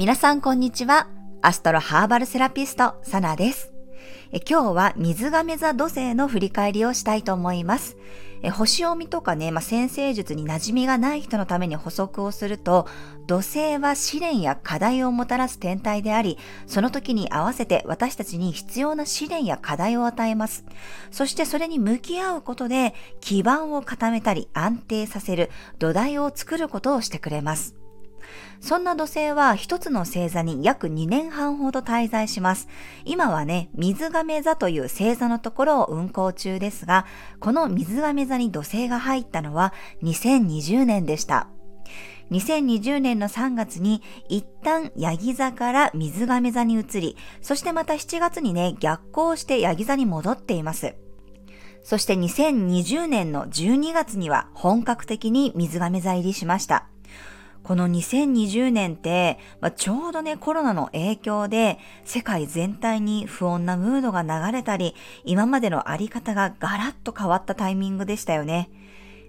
皆さんこんにちは。アストロハーバルセラピスト、サナです。今日は水亀座土星の振り返りをしたいと思います。星読みとかね、まあ、先生術に馴染みがない人のために補足をすると、土星は試練や課題をもたらす天体であり、その時に合わせて私たちに必要な試練や課題を与えます。そしてそれに向き合うことで、基盤を固めたり安定させる土台を作ることをしてくれます。そんな土星は一つの星座に約2年半ほど滞在します。今はね、水亀座という星座のところを運行中ですが、この水亀座に土星が入ったのは2020年でした。2020年の3月に一旦ヤギ座から水亀座に移り、そしてまた7月にね、逆行してヤギ座に戻っています。そして2020年の12月には本格的に水亀座入りしました。この2020年って、まあ、ちょうどね、コロナの影響で世界全体に不穏なムードが流れたり、今までのあり方がガラッと変わったタイミングでしたよね。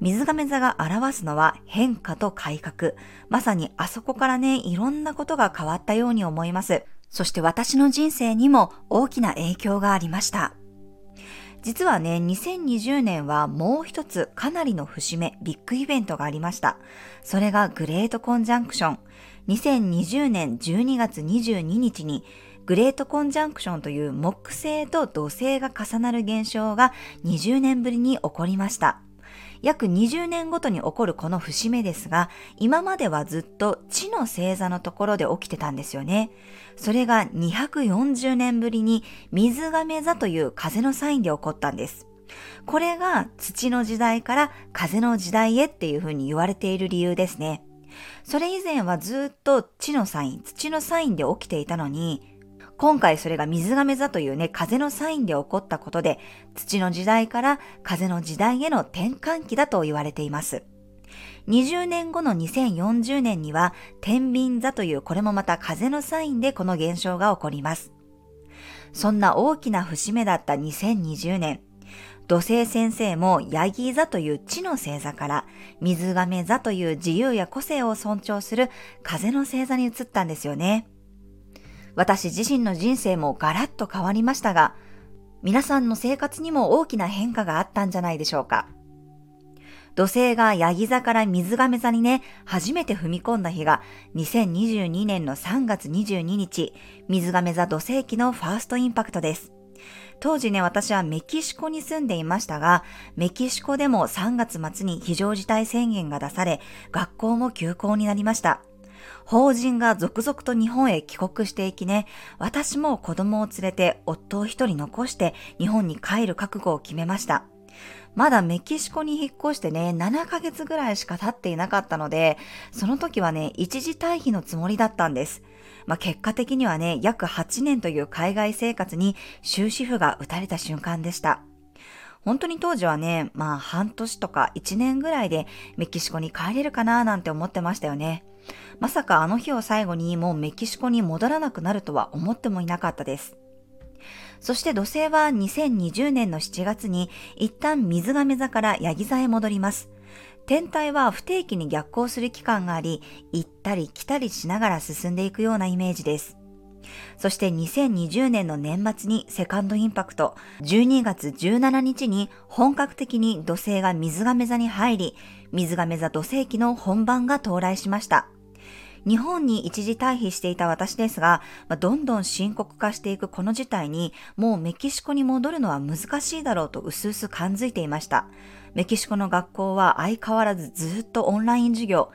水亀座が表すのは変化と改革。まさにあそこからね、いろんなことが変わったように思います。そして私の人生にも大きな影響がありました。実はね、2020年はもう一つかなりの節目、ビッグイベントがありました。それがグレートコンジャンクション。2020年12月22日にグレートコンジャンクションという木星と土星が重なる現象が20年ぶりに起こりました。約20年ごとに起こるこの節目ですが、今まではずっと地の星座のところで起きてたんですよね。それが240年ぶりに水亀座という風のサインで起こったんです。これが土の時代から風の時代へっていうふうに言われている理由ですね。それ以前はずっと地のサイン、土のサインで起きていたのに、今回それが水亀座というね、風のサインで起こったことで、土の時代から風の時代への転換期だと言われています。20年後の2040年には、天秤座というこれもまた風のサインでこの現象が起こります。そんな大きな節目だった2020年、土星先生もヤギ座という地の星座から水亀座という自由や個性を尊重する風の星座に移ったんですよね。私自身の人生もガラッと変わりましたが、皆さんの生活にも大きな変化があったんじゃないでしょうか。土星がヤギ座から水亀座にね、初めて踏み込んだ日が2022年の3月22日、水亀座土星期のファーストインパクトです。当時ね、私はメキシコに住んでいましたが、メキシコでも3月末に非常事態宣言が出され、学校も休校になりました。法人が続々と日本へ帰国していきね、私も子供を連れて夫を一人残して日本に帰る覚悟を決めました。まだメキシコに引っ越してね、7ヶ月ぐらいしか経っていなかったので、その時はね、一時退避のつもりだったんです。まあ、結果的にはね、約8年という海外生活に終止符が打たれた瞬間でした。本当に当時はね、まあ半年とか1年ぐらいでメキシコに帰れるかななんて思ってましたよね。まさかあの日を最後にもうメキシコに戻らなくなるとは思ってもいなかったです。そして土星は2020年の7月に一旦水亀座からヤギ座へ戻ります。天体は不定期に逆行する期間があり、行ったり来たりしながら進んでいくようなイメージです。そして2020年の年末にセカンドインパクト、12月17日に本格的に土星が水亀座に入り、水亀座土星期の本番が到来しました。日本に一時退避していた私ですが、どんどん深刻化していくこの事態に、もうメキシコに戻るのは難しいだろうと薄々感づいていました。メキシコの学校は相変わらずずっとオンライン授業。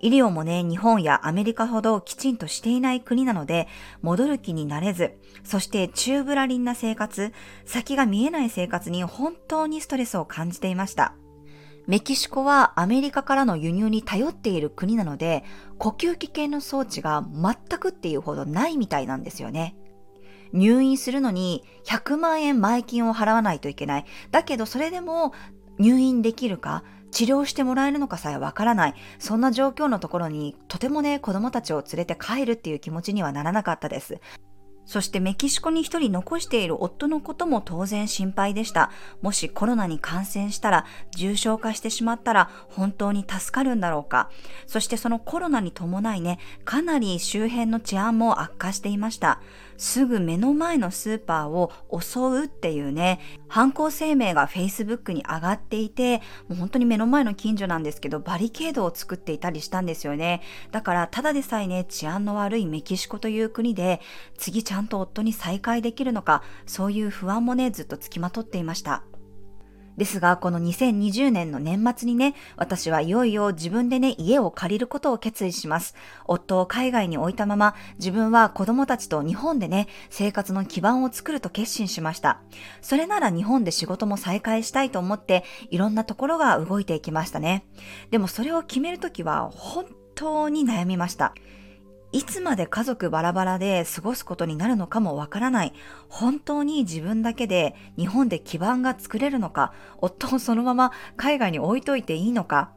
医療もね、日本やアメリカほどきちんとしていない国なので、戻る気になれず、そして宙ぶらりんな生活、先が見えない生活に本当にストレスを感じていました。メキシコはアメリカからの輸入に頼っている国なので、呼吸器系の装置が全くっていうほどないみたいなんですよね。入院するのに100万円前金を払わないといけない。だけどそれでも入院できるか、治療してもらえるのかさえわからない。そんな状況のところにとてもね、子供たちを連れて帰るっていう気持ちにはならなかったです。そしてメキシコに一人残している夫のことも当然心配でした。もしコロナに感染したら、重症化してしまったら本当に助かるんだろうか。そしてそのコロナに伴いね、かなり周辺の治安も悪化していました。すぐ目の前のスーパーを襲うっていうね、犯行声明が Facebook に上がっていて、もう本当に目の前の近所なんですけど、バリケードを作っていたりしたんですよね。だから、ただでさえね、治安の悪いメキシコという国で、次ちゃんと夫に再会できるのか、そういう不安もね、ずっと付きまとっていました。ですが、この2020年の年末にね、私はいよいよ自分でね、家を借りることを決意します。夫を海外に置いたまま、自分は子供たちと日本でね、生活の基盤を作ると決心しました。それなら日本で仕事も再開したいと思って、いろんなところが動いていきましたね。でもそれを決めるときは、本当に悩みました。いつまで家族バラバラで過ごすことになるのかもわからない。本当に自分だけで日本で基盤が作れるのか、夫をそのまま海外に置いといていいのか、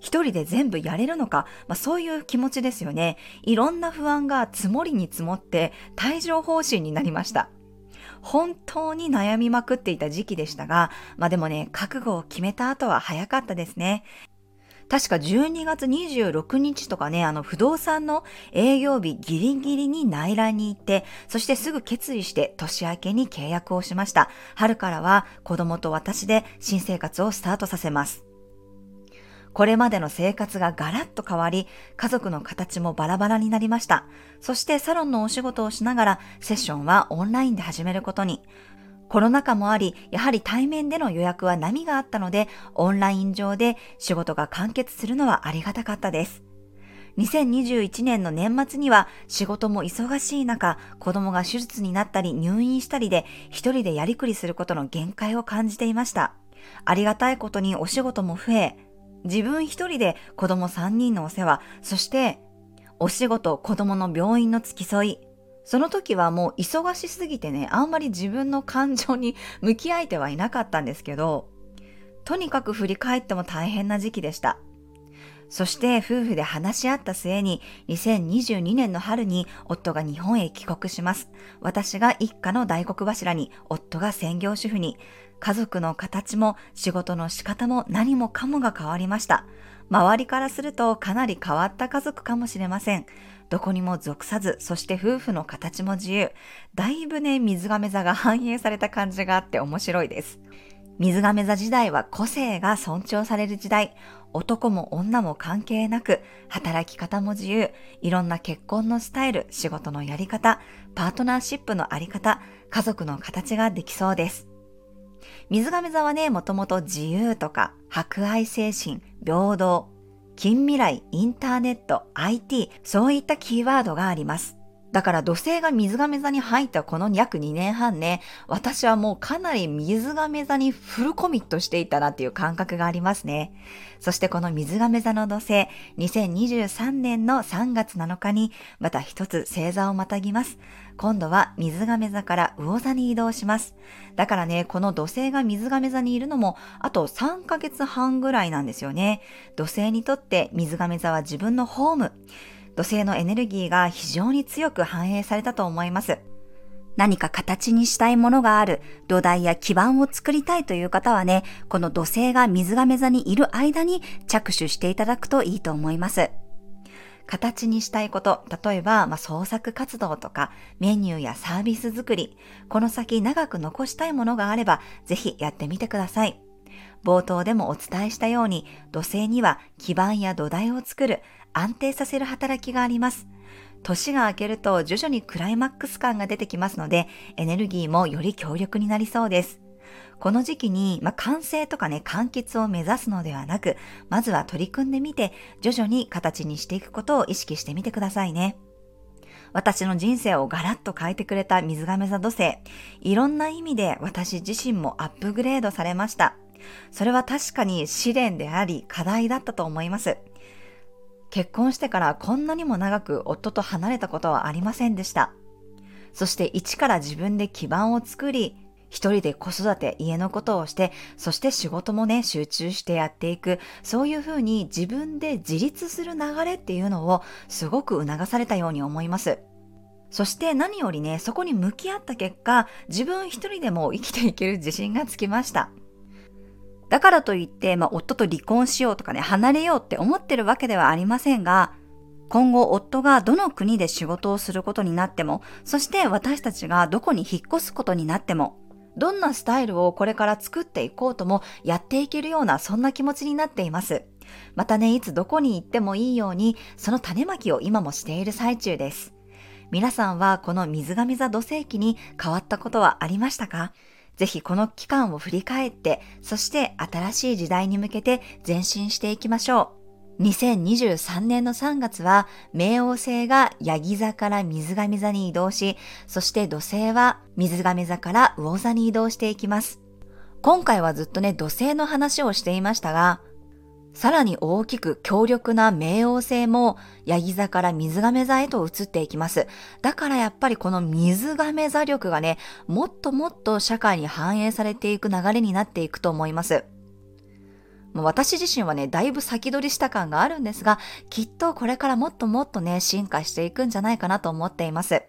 一人で全部やれるのか、まあ、そういう気持ちですよね。いろんな不安が積もりに積もって帯状疱疹になりました。本当に悩みまくっていた時期でしたが、まあでもね、覚悟を決めた後は早かったですね。確か12月26日とかね、あの不動産の営業日ギリギリに内覧に行って、そしてすぐ決意して年明けに契約をしました。春からは子供と私で新生活をスタートさせます。これまでの生活がガラッと変わり、家族の形もバラバラになりました。そしてサロンのお仕事をしながら、セッションはオンラインで始めることに。コロナ禍もあり、やはり対面での予約は波があったので、オンライン上で仕事が完結するのはありがたかったです。2021年の年末には仕事も忙しい中、子供が手術になったり入院したりで一人でやりくりすることの限界を感じていました。ありがたいことにお仕事も増え、自分一人で子供3人のお世話、そしてお仕事、子供の病院の付き添い、その時はもう忙しすぎてね、あんまり自分の感情に向き合えてはいなかったんですけど、とにかく振り返っても大変な時期でした。そして夫婦で話し合った末に2022年の春に夫が日本へ帰国します。私が一家の大黒柱に、夫が専業主婦に、家族の形も仕事の仕方も何もかもが変わりました。周りからするとかなり変わった家族かもしれません。どこにも属さず、そして夫婦の形も自由。だいぶね、水亀座が反映された感じがあって面白いです。水亀座時代は個性が尊重される時代。男も女も関係なく、働き方も自由。いろんな結婚のスタイル、仕事のやり方、パートナーシップのあり方、家族の形ができそうです。水亀座はね、もともと自由とか、博愛精神、平等、近未来、インターネット、IT、そういったキーワードがあります。だから土星が水亀座に入ったこの約2年半ね、私はもうかなり水亀座にフルコミットしていたなっていう感覚がありますね。そしてこの水亀座の土星、2023年の3月7日にまた一つ星座をまたぎます。今度は水亀座から魚座に移動します。だからね、この土星が水亀座にいるのも、あと3ヶ月半ぐらいなんですよね。土星にとって水亀座は自分のホーム。土星のエネルギーが非常に強く反映されたと思います。何か形にしたいものがある、土台や基盤を作りたいという方はね、この土星が水亀座にいる間に着手していただくといいと思います。形にしたいこと、例えば、まあ、創作活動とか、メニューやサービス作り、この先長く残したいものがあれば、ぜひやってみてください。冒頭でもお伝えしたように、土星には基盤や土台を作る、安定させる働きがあります。年が明けると徐々にクライマックス感が出てきますので、エネルギーもより強力になりそうです。この時期に、まあ、完成とかね、完結を目指すのではなく、まずは取り組んでみて、徐々に形にしていくことを意識してみてくださいね。私の人生をガラッと変えてくれた水亀座土星。いろんな意味で私自身もアップグレードされました。それは確かに試練であり課題だったと思います。結婚してからこんなにも長く夫と離れたことはありませんでした。そして一から自分で基盤を作り、一人で子育て、家のことをして、そして仕事もね、集中してやっていく、そういうふうに自分で自立する流れっていうのをすごく促されたように思います。そして何よりね、そこに向き合った結果、自分一人でも生きていける自信がつきました。だからといって、まあ、夫と離婚しようとかね、離れようって思ってるわけではありませんが、今後夫がどの国で仕事をすることになっても、そして私たちがどこに引っ越すことになっても、どんなスタイルをこれから作っていこうともやっていけるようなそんな気持ちになっています。またね、いつどこに行ってもいいように、その種まきを今もしている最中です。皆さんはこの水亀座土星期に変わったことはありましたか？ぜひこの期間を振り返って、そして新しい時代に向けて前進していきましょう。2023年の3月は、冥王星がヤギ座から水亀座に移動し、そして土星は水亀座から魚座に移動していきます。今回はずっとね、土星の話をしていましたが、さらに大きく強力な冥王星もヤギ座から水亀座へと移っていきます。だからやっぱりこの水亀座力がね、もっともっと社会に反映されていく流れになっていくと思います。私自身はね、だいぶ先取りした感があるんですが、きっとこれからもっともっとね、進化していくんじゃないかなと思っています。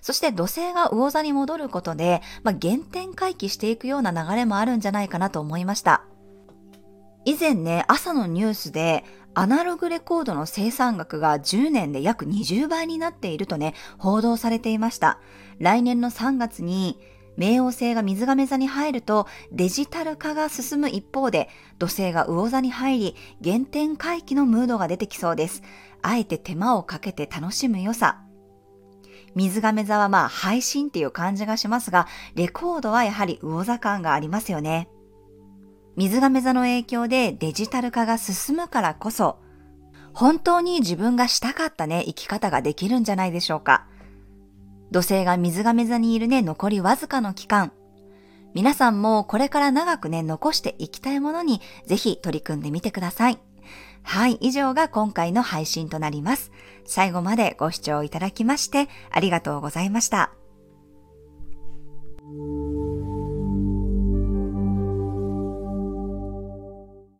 そして土星が魚座に戻ることで、まあ、原点回帰していくような流れもあるんじゃないかなと思いました。以前ね、朝のニュースで、アナログレコードの生産額が10年で約20倍になっているとね、報道されていました。来年の3月に、冥王星が水亀座に入るとデジタル化が進む一方で土星が魚座に入り原点回帰のムードが出てきそうです。あえて手間をかけて楽しむ良さ。水亀座はまあ配信っていう感じがしますが、レコードはやはり魚座感がありますよね。水亀座の影響でデジタル化が進むからこそ、本当に自分がしたかったね、生き方ができるんじゃないでしょうか。土星が水亀座にいるね、残りわずかの期間。皆さんもこれから長くね、残していきたいものにぜひ取り組んでみてください。はい、以上が今回の配信となります。最後までご視聴いただきましてありがとうございました。